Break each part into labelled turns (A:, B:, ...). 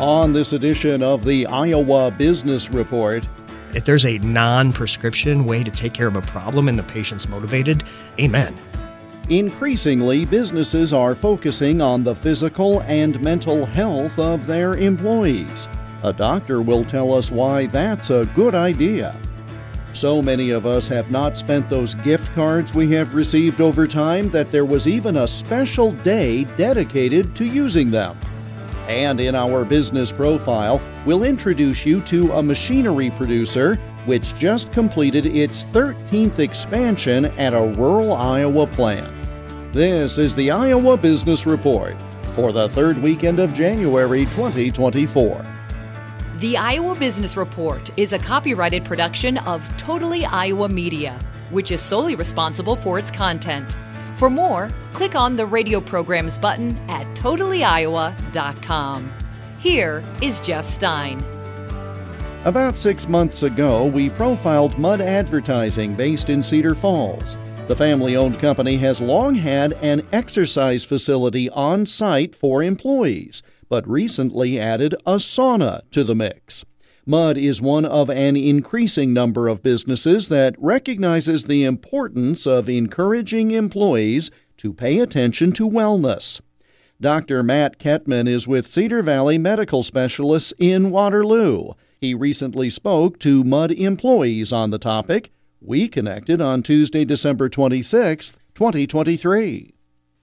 A: On this edition of the Iowa Business Report,
B: if there's a non prescription way to take care of a problem and the patient's motivated, amen.
A: Increasingly, businesses are focusing on the physical and mental health of their employees. A doctor will tell us why that's a good idea. So many of us have not spent those gift cards we have received over time that there was even a special day dedicated to using them. And in our business profile, we'll introduce you to a machinery producer which just completed its 13th expansion at a rural Iowa plant. This is the Iowa Business Report for the third weekend of January 2024.
C: The Iowa Business Report is a copyrighted production of Totally Iowa Media, which is solely responsible for its content. For more, click on the radio programs button at totallyiowa.com. Here is Jeff Stein.
A: About six months ago, we profiled Mud Advertising based in Cedar Falls. The family owned company has long had an exercise facility on site for employees, but recently added a sauna to the mix. Mud is one of an increasing number of businesses that recognizes the importance of encouraging employees to pay attention to wellness. Dr. Matt Kettman is with Cedar Valley Medical Specialists in Waterloo. He recently spoke to Mud employees on the topic. We connected on Tuesday, December 26, 2023.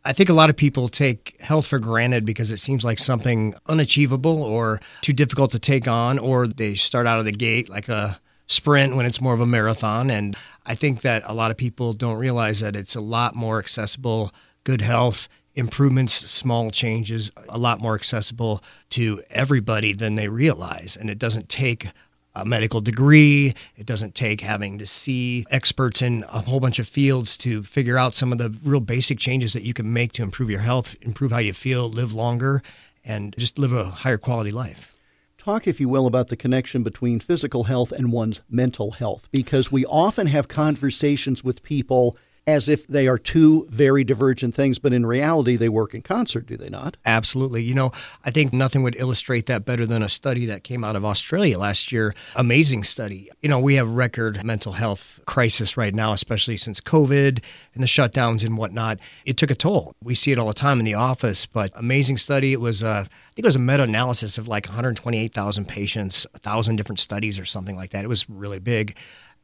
B: I think a lot of people take health for granted because it seems like something unachievable or too difficult to take on, or they start out of the gate like a sprint when it's more of a marathon. And I think that a lot of people don't realize that it's a lot more accessible. Good health, improvements, small changes, a lot more accessible to everybody than they realize. And it doesn't take a medical degree. It doesn't take having to see experts in a whole bunch of fields to figure out some of the real basic changes that you can make to improve your health, improve how you feel, live longer, and just live a higher quality life.
A: Talk, if you will, about the connection between physical health and one's mental health, because we often have conversations with people as if they are two very divergent things, but in reality, they work in concert, do they not?
B: Absolutely. You know, I think nothing would illustrate that better than a study that came out of Australia last year. Amazing study. You know, we have record mental health crisis right now, especially since COVID and the shutdowns and whatnot. It took a toll. We see it all the time in the office, but amazing study. It was, uh, I think it was a meta analysis of like 128,000 patients, a thousand different studies or something like that. It was really big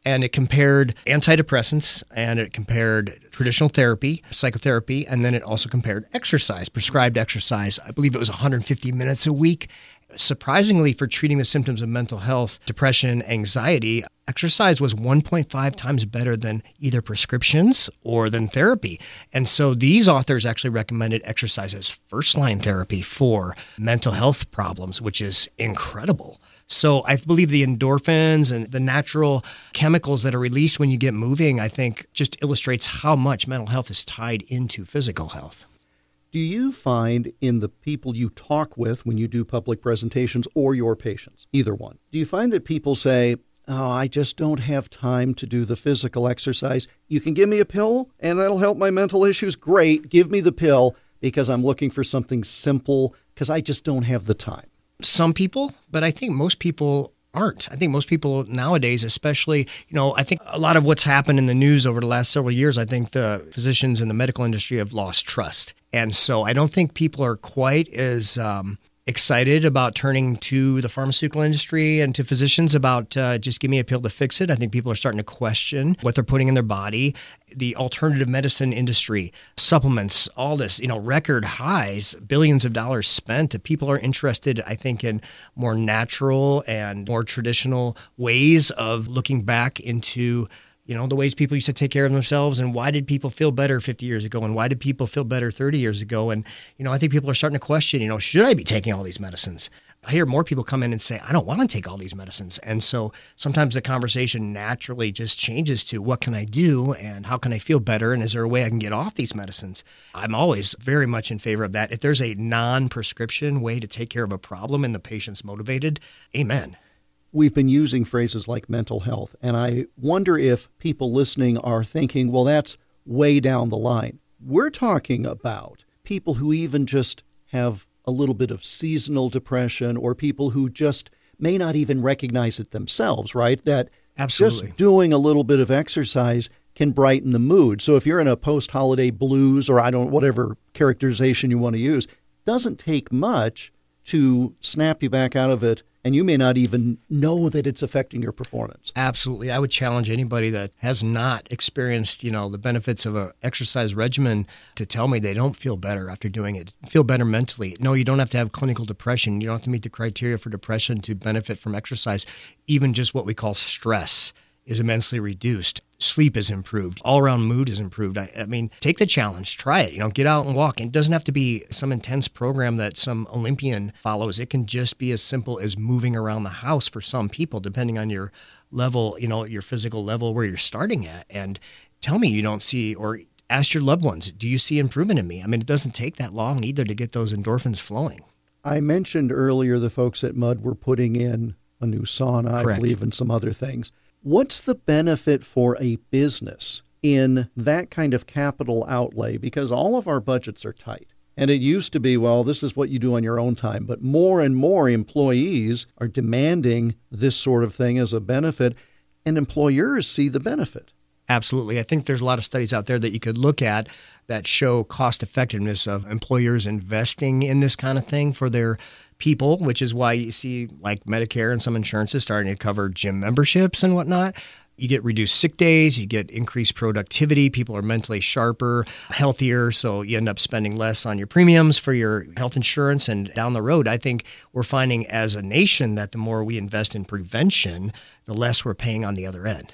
B: and it compared antidepressants and it compared traditional therapy, psychotherapy, and then it also compared exercise, prescribed exercise. I believe it was 150 minutes a week. Surprisingly, for treating the symptoms of mental health, depression, anxiety, exercise was 1.5 times better than either prescriptions or than therapy. And so these authors actually recommended exercise as first line therapy for mental health problems, which is incredible. So I believe the endorphins and the natural chemicals that are released when you get moving, I think just illustrates how much mental health is tied into physical health.
A: Do you find in the people you talk with when you do public presentations or your patients, either one, do you find that people say, Oh, I just don't have time to do the physical exercise. You can give me a pill and that'll help my mental issues. Great. Give me the pill because I'm looking for something simple because I just don't have the time
B: some people, but I think most people aren't. I think most people nowadays, especially, you know, I think a lot of what's happened in the news over the last several years, I think the physicians in the medical industry have lost trust. And so I don't think people are quite as um, excited about turning to the pharmaceutical industry and to physicians about uh, just give me a pill to fix it. I think people are starting to question what they're putting in their body. The alternative medicine industry, supplements, all this, you know, record highs, billions of dollars spent. People are interested, I think, in more natural and more traditional ways of looking back into you know, the ways people used to take care of themselves and why did people feel better 50 years ago and why did people feel better 30 years ago? And, you know, I think people are starting to question, you know, should I be taking all these medicines? I hear more people come in and say, I don't want to take all these medicines. And so sometimes the conversation naturally just changes to what can I do and how can I feel better? And is there a way I can get off these medicines? I'm always very much in favor of that. If there's a non prescription way to take care of a problem and the patient's motivated, amen
A: we've been using phrases like mental health. And I wonder if people listening are thinking, well, that's way down the line. We're talking about people who even just have a little bit of seasonal depression or people who just may not even recognize it themselves, right? That
B: Absolutely.
A: just doing a little bit of exercise can brighten the mood. So if you're in a post-holiday blues or I don't whatever characterization you want to use, doesn't take much to snap you back out of it and you may not even know that it's affecting your performance.
B: Absolutely. I would challenge anybody that has not experienced, you know, the benefits of a exercise regimen to tell me they don't feel better after doing it. Feel better mentally. No, you don't have to have clinical depression. You don't have to meet the criteria for depression to benefit from exercise. Even just what we call stress is immensely reduced. Sleep is improved. All around mood is improved. I, I, mean, take the challenge, try it. You know, get out and walk. It doesn't have to be some intense program that some Olympian follows. It can just be as simple as moving around the house for some people, depending on your level, you know, your physical level where you're starting at. And tell me you don't see or ask your loved ones, do you see improvement in me? I mean, it doesn't take that long either to get those endorphins flowing.
A: I mentioned earlier the folks at Mud were putting in a new sauna, Correct. I believe, and some other things. What's the benefit for a business in that kind of capital outlay? Because all of our budgets are tight. And it used to be, well, this is what you do on your own time. But more and more employees are demanding this sort of thing as a benefit, and employers see the benefit.
B: Absolutely. I think there's a lot of studies out there that you could look at that show cost effectiveness of employers investing in this kind of thing for their people, which is why you see like Medicare and some insurances starting to cover gym memberships and whatnot. You get reduced sick days, you get increased productivity, people are mentally sharper, healthier, so you end up spending less on your premiums for your health insurance. And down the road, I think we're finding as a nation that the more we invest in prevention, the less we're paying on the other end.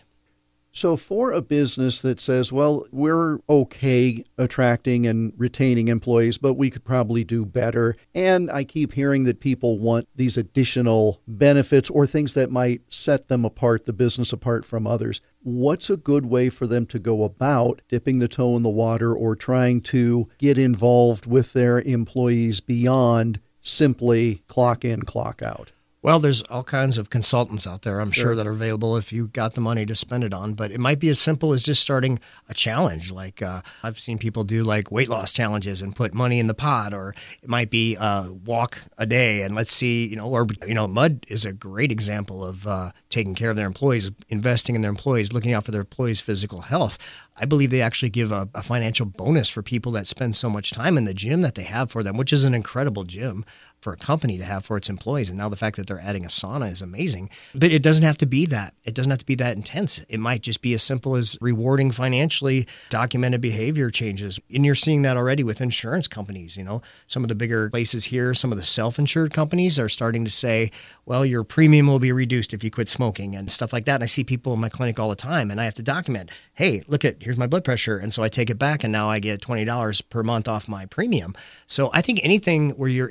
A: So, for a business that says, well, we're okay attracting and retaining employees, but we could probably do better. And I keep hearing that people want these additional benefits or things that might set them apart, the business apart from others. What's a good way for them to go about dipping the toe in the water or trying to get involved with their employees beyond simply clock in, clock out?
B: Well, there's all kinds of consultants out there, I'm sure. sure, that are available if you got the money to spend it on. But it might be as simple as just starting a challenge. Like uh, I've seen people do like weight loss challenges and put money in the pot, or it might be uh, walk a day and let's see, you know, or you know, Mud is a great example of uh, taking care of their employees, investing in their employees, looking out for their employees' physical health. I believe they actually give a, a, financial bonus for people that spend so much time in the gym that they have for them, which is an incredible gym for a company to have for its employees. And now the fact that they're adding a sauna is amazing. But it doesn't have to be that. It doesn't have to be that intense. It might just be as simple as rewarding financially documented behavior changes. And you're seeing that already with insurance companies. You know, some of the bigger places here, some of the self insured companies are starting to say, well, your premium will be reduced if you quit smoking and stuff like that. And I see people in my clinic all the time and I have to document, hey, look at here's my blood pressure. And so I take it back and now I get $20 per month off my premium. So I think anything where you're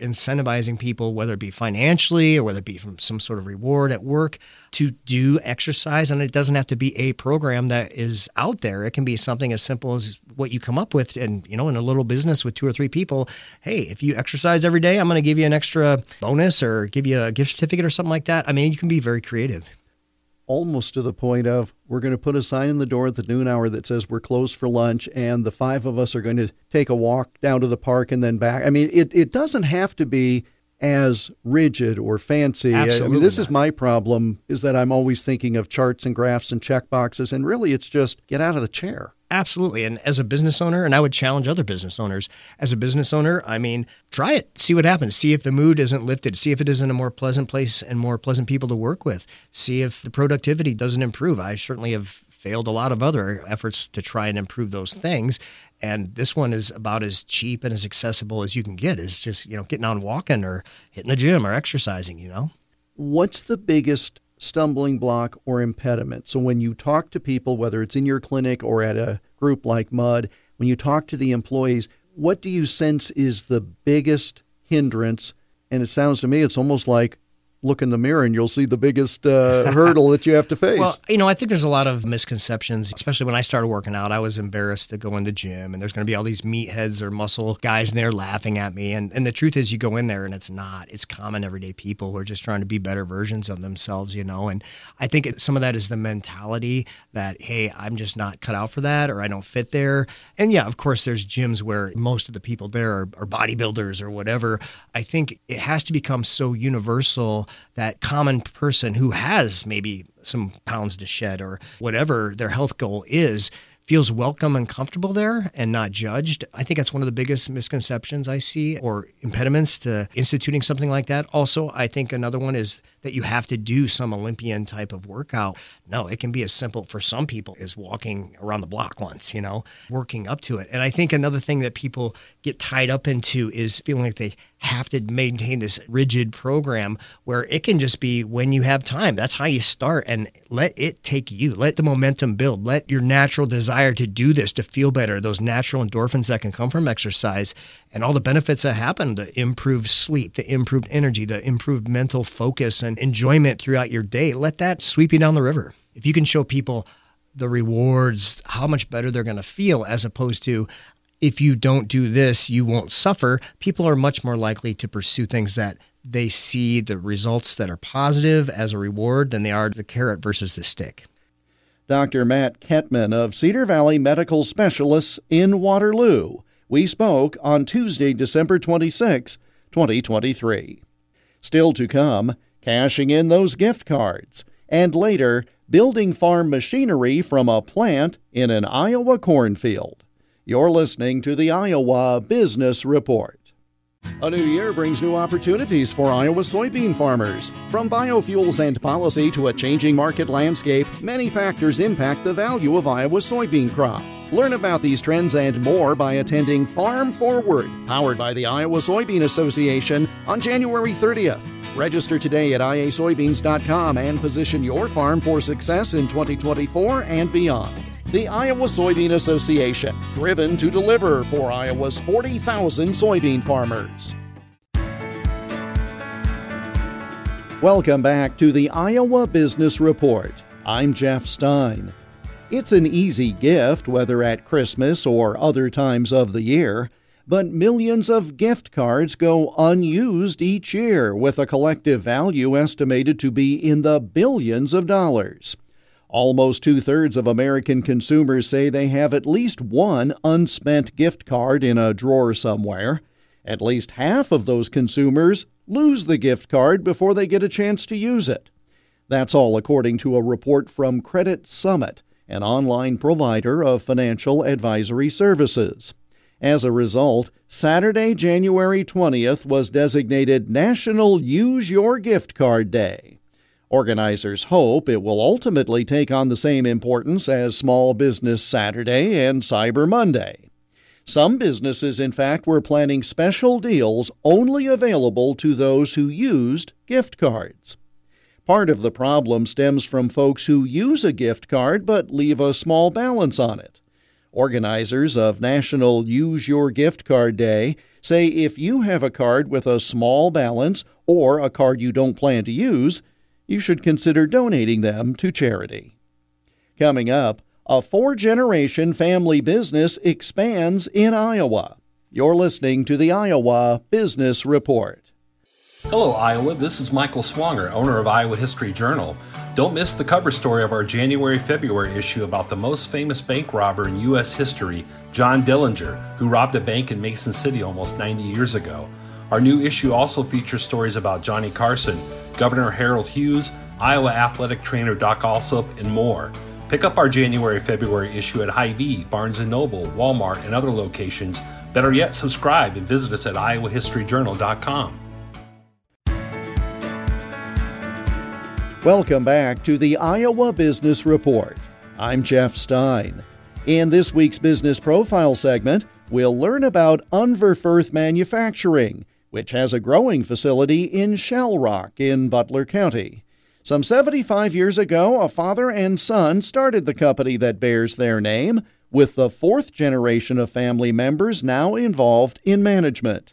B: incentivizing people, whether it be financially or whether it be from some sort of reward at work, to do exercise. And it doesn't have to be a program that is out there. It can be something as simple as what you come up with. And, you know, in a little business with two or three people, hey, if you exercise every day, I'm going to give you an extra bonus or give you a gift certificate or something like that. I mean, you can be very creative
A: almost to the point of we're going to put a sign in the door at the noon hour that says we're closed for lunch and the five of us are going to take a walk down to the park and then back. I mean, it, it doesn't have to be as rigid or fancy.
B: Absolutely
A: I mean, this
B: not.
A: is my problem is that I'm always thinking of charts and graphs and check boxes and really it's just get out of the chair.
B: Absolutely. And as a business owner, and I would challenge other business owners, as a business owner, I mean, try it, see what happens, see if the mood isn't lifted, see if it isn't a more pleasant place and more pleasant people to work with, see if the productivity doesn't improve. I certainly have failed a lot of other efforts to try and improve those things. And this one is about as cheap and as accessible as you can get. Is just, you know, getting on walking or hitting the gym or exercising, you know?
A: What's the biggest stumbling block or impediment. So when you talk to people, whether it's in your clinic or at a group like MUD, when you talk to the employees, what do you sense is the biggest hindrance? And it sounds to me it's almost like look in the mirror and you'll see the biggest uh, hurdle that you have to face.
B: Well, you know, I think there's a lot of misconceptions, especially when I started working out. I was embarrassed to go in the gym, and there's going to be all these meatheads or muscle guys in there laughing at me. And, and the truth is, you go in there and it's not. It's common everyday people who are just trying to be better versions of themselves, you know. And I think it, some of that is the mentality that, hey, I'm just not cut out for that or I don't fit there. And yeah, of course, there's gyms where most of the people there are, are bodybuilders or whatever. I think it has to become so universal that common person who has maybe some pounds to shed or whatever their health goal is feels welcome and comfortable there and not judged. I think that's one of the biggest misconceptions I see or impediments to instituting something like that. Also, I think another one is that you have to do some Olympian type of workout. No, it can be as simple for some people as walking around the block once, you know, working up to it. And I think another thing that people get tied up into is feeling like they have to maintain this rigid program where it can just be when you have time. That's how you start and let it take you. Let the momentum build. Let your natural desire to do this, to feel better, those natural endorphins that can come from exercise and all the benefits that happen the improved sleep, the improved energy, the improved mental focus and enjoyment throughout your day. Let that sweep you down the river. If you can show people the rewards, how much better they're going to feel, as opposed to, if you don't do this, you won't suffer, people are much more likely to pursue things that they see the results that are positive as a reward than they are the carrot versus the stick.
A: Dr. Matt Kettman of Cedar Valley Medical Specialists in Waterloo. We spoke on Tuesday, December 26, 2023. Still to come, cashing in those gift cards, and later, building farm machinery from a plant in an Iowa cornfield. You're listening to the Iowa Business Report. A new year brings new opportunities for Iowa soybean farmers. From biofuels and policy to a changing market landscape, many factors impact the value of Iowa's soybean crop. Learn about these trends and more by attending Farm Forward, powered by the Iowa Soybean Association, on January 30th. Register today at iasoybeans.com and position your farm for success in 2024 and beyond the Iowa Soybean Association, driven to deliver for Iowa's 40,000 soybean farmers. Welcome back to the Iowa Business Report. I'm Jeff Stein. It's an easy gift, whether at Christmas or other times of the year, but millions of gift cards go unused each year, with a collective value estimated to be in the billions of dollars. Almost two thirds of American consumers say they have at least one unspent gift card in a drawer somewhere. At least half of those consumers lose the gift card before they get a chance to use it. That's all according to a report from Credit Summit, an online provider of financial advisory services. As a result, Saturday, January 20th was designated National Use Your Gift Card Day. Organizers hope it will ultimately take on the same importance as Small Business Saturday and Cyber Monday. Some businesses, in fact, were planning special deals only available to those who used gift cards. Part of the problem stems from folks who use a gift card but leave a small balance on it. Organizers of National Use Your Gift Card Day say if you have a card with a small balance or a card you don't plan to use, you should consider donating them to charity. Coming up, a four generation family business expands in Iowa. You're listening to the Iowa Business Report.
D: Hello, Iowa. This is Michael Swanger, owner of Iowa History Journal. Don't miss the cover story of our January February issue about the most famous bank robber in U.S. history, John Dillinger, who robbed a bank in Mason City almost 90 years ago. Our new issue also features stories about Johnny Carson, Governor Harold Hughes, Iowa athletic trainer Doc Alsop, and more. Pick up our January February issue at Hy-Vee, Barnes & Noble, Walmart, and other locations. Better yet, subscribe and visit us at iowahistoryjournal.com.
A: Welcome back to the Iowa Business Report. I'm Jeff Stein. In this week's Business Profile segment, we'll learn about Unverferth Manufacturing, which has a growing facility in Shell Rock in Butler County. Some 75 years ago, a father and son started the company that bears their name, with the fourth generation of family members now involved in management.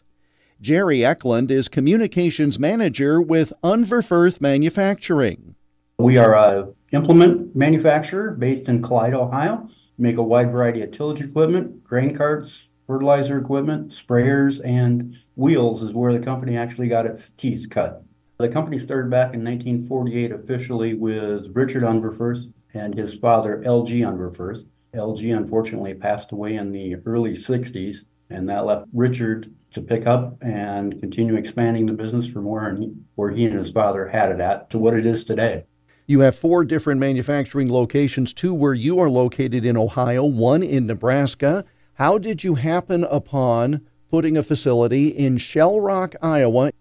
A: Jerry Ecklund is communications manager with Unverferth Manufacturing.
E: We are a implement manufacturer based in Clyde, Ohio. We make a wide variety of tillage equipment, grain carts, fertilizer equipment, sprayers, and wheels is where the company actually got its teeth cut. The company started back in 1948 officially with Richard Unverferth and his father, L.G. Unverferth. L.G. unfortunately passed away in the early 60s, and that left Richard to pick up and continue expanding the business from where he, where he and his father had it at to what it is today.
A: You have four different manufacturing locations, two where you are located in Ohio, one in Nebraska. How did you happen upon putting a facility in Shell Rock, Iowa?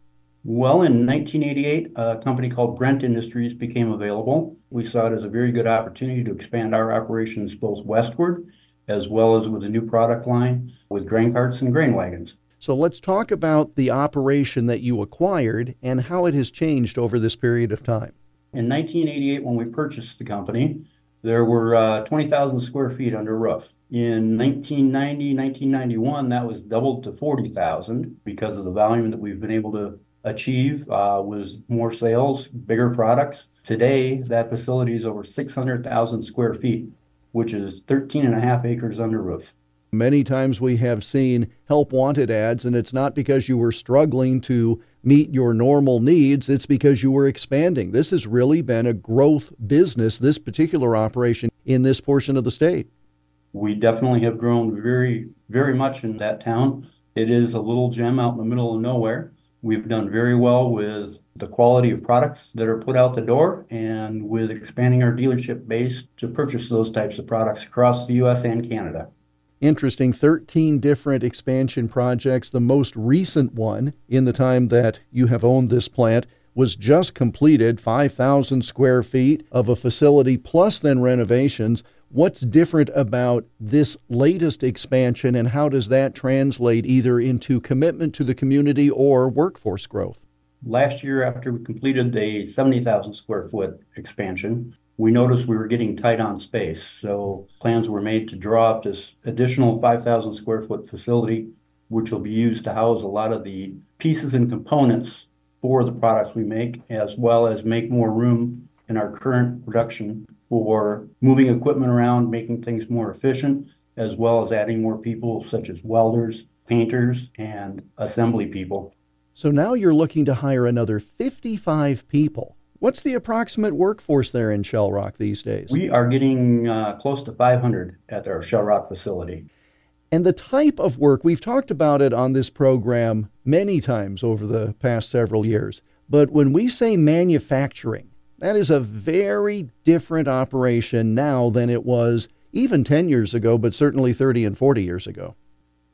E: Well, in 1988, a company called Brent Industries became available. We saw it as a very good opportunity to expand our operations both westward as well as with a new product line with grain carts and grain wagons.
A: So let's talk about the operation that you acquired and how it has changed over this period of time.
E: In 1988, when we purchased the company, there were uh, 20,000 square feet under roof. In 1990, 1991, that was doubled to 40,000 because of the volume that we've been able to achieve uh, with more sales, bigger products. Today, that facility is over 600,000 square feet, which is 13 and a half acres under roof.
A: Many times we have seen help wanted ads, and it's not because you were struggling to meet your normal needs, it's because you were expanding. This has really been a growth business, this particular operation in this portion of the state.
E: We definitely have grown very, very much in that town. It is a little gem out in the middle of nowhere. We've done very well with the quality of products that are put out the door and with expanding our dealership base to purchase those types of products across the U.S. and Canada
A: interesting 13 different expansion projects. The most recent one in the time that you have owned this plant was just completed 5,000 square feet of a facility plus then renovations. What's different about this latest expansion and how does that translate either into commitment to the community or workforce growth?
E: Last year, after we completed a 70,000 square foot expansion, we noticed we were getting tight on space. So plans were made to draw up this additional 5,000 square foot facility, which will be used to house a lot of the pieces and components for the products we make, as well as make more room in our current production for moving equipment around, making things more efficient, as well as adding more people such as welders, painters, and assembly people.
A: So now you're looking to hire another 55 people. What's the approximate workforce there in Shell Rock these days?
E: We are getting uh, close to 500 at our Shell Rock facility.
A: And the type of work, we've talked about it on this program many times over the past several years. But when we say manufacturing, that is a very different operation now than it was even 10 years ago, but certainly 30 and 40 years ago.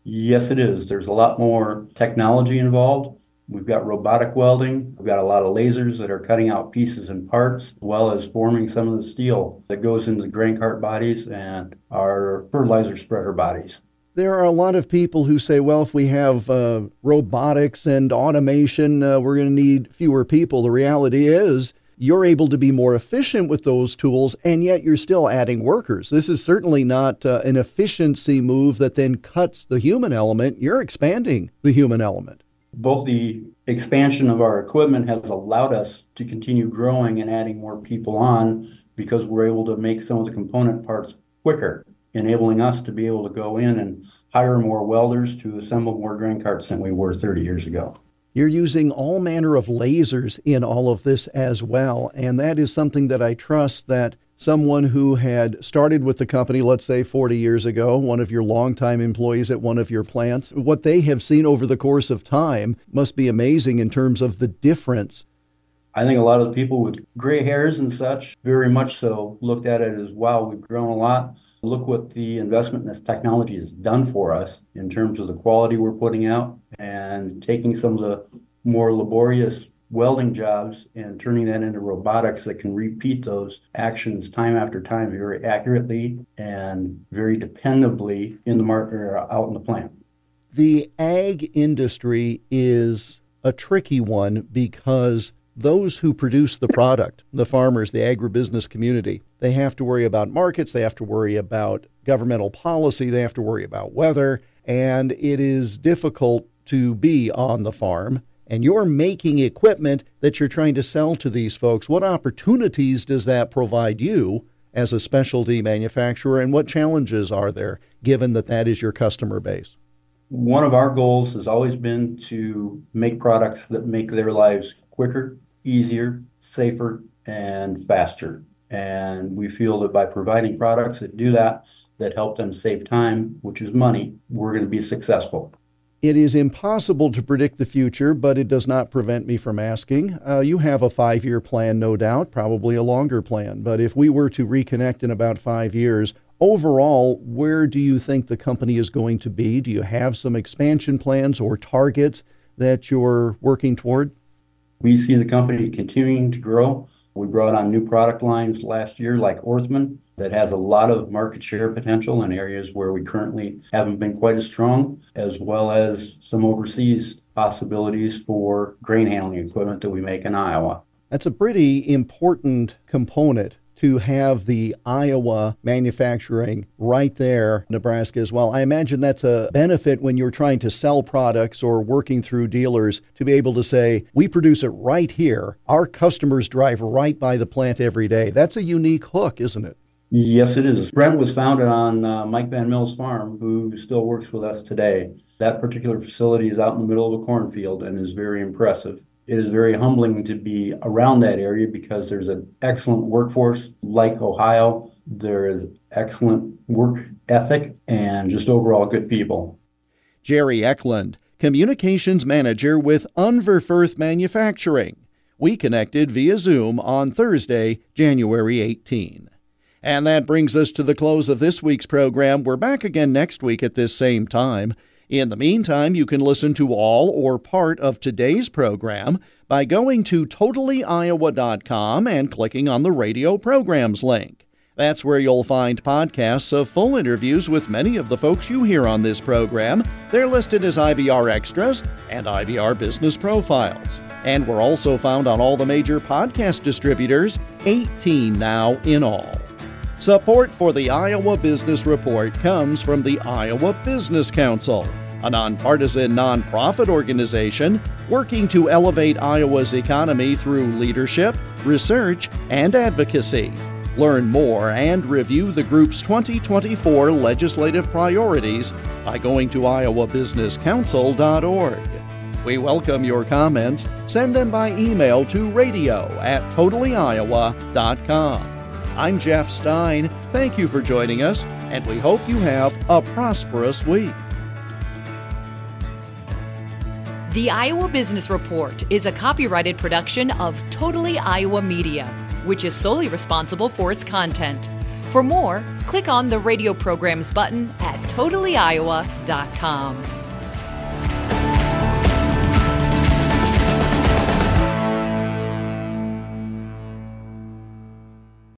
E: Yes, it is. There's a lot more technology involved. We've got robotic welding. We've got a lot of lasers that are cutting out pieces and parts, as well as forming some of the steel that goes into the grain cart bodies and our fertilizer spreader bodies.
A: There are a lot of people who say, well, if we have uh, robotics and automation, uh, we're going to need fewer people. The reality is, you're able to be more efficient with those tools, and yet you're still adding workers. This is certainly not uh, an efficiency move that then cuts the human element. You're expanding the human element
E: both the expansion of our equipment has allowed us to continue growing and adding more people on because we're able to make some of the component parts quicker, enabling us to be able to go in and hire more welders to assemble more grain carts than we were 30 years ago.
A: You're using all manner of lasers in all of this as well, and that is something that I trust that someone who had started with the company, let's say 40 years ago, one of your longtime employees at one of your plants, what they have seen over the course of time must be amazing in terms of the difference.
E: I think a lot of people with gray hairs and such very much so looked at it as wow, we've grown a lot. Look what the investment in this technology has done for us in terms of the quality we're putting out and taking some of the more laborious welding jobs and turning that into robotics that can repeat those actions time after time very accurately and very dependably in the market or out in the plant.
A: The ag industry is a tricky one because those who produce the product, the farmers, the agribusiness community, they have to worry about markets, they have to worry about governmental policy, they have to worry about weather, and it is difficult to be on the farm and you're making equipment that you're trying to sell to these folks. What opportunities does that provide you as a specialty manufacturer, and what challenges are there given that that is your customer base?
E: One of our goals has always been to make products that make their lives quicker, easier, safer, and faster. And we feel that by providing products that do that, that help them save time, which is money, we're going to be successful.
A: It is impossible to predict the future, but it does not prevent me from asking. Uh, you have a five year plan, no doubt, probably a longer plan. But if we were to reconnect in about five years, overall, where do you think the company is going to be? Do you have some expansion plans or targets that you're working toward?
E: We see the company continuing to grow. We brought on new product lines last year, like Orthman, that has a lot of market share potential in areas where we currently haven't been quite as strong, as well as some overseas possibilities for grain handling equipment that we make in Iowa.
A: That's a pretty important component to have the Iowa manufacturing right there, Nebraska as well. I imagine that's a benefit when you're trying to sell products or working through dealers to be able to say, we produce it right here. Our customers drive right by the plant every day. That's a unique hook, isn't it?
E: Yes, it is. Brent was founded on uh, Mike Van Mill's farm, who still works with us today. That particular facility is out in the middle of a cornfield and is very impressive it is very humbling to be around that area because there's an excellent workforce like Ohio. There is excellent work ethic and just overall good people.
A: Jerry Ecklund, Communications Manager with Unverferth Manufacturing. We connected via Zoom on Thursday, January 18. And that brings us to the close of this week's program. We're back again next week at this same time. In the meantime, you can listen to all or part of today's program by going to totallyiowa.com and clicking on the radio programs link. That's where you'll find podcasts of full interviews with many of the folks you hear on this program. They're listed as IBR Extras and IBR Business Profiles. And we're also found on all the major podcast distributors, 18 now in all. Support for the Iowa Business Report comes from the Iowa Business Council, a nonpartisan nonprofit organization working to elevate Iowa's economy through leadership, research, and advocacy. Learn more and review the group's 2024 legislative priorities by going to iowabusinesscouncil.org. We welcome your comments. Send them by email to radio at totallyiowa.com. I'm Jeff Stein. Thank you for joining us, and we hope you have a prosperous week.
C: The Iowa Business Report is a copyrighted production of Totally Iowa Media, which is solely responsible for its content. For more, click on the radio programs button at totallyiowa.com.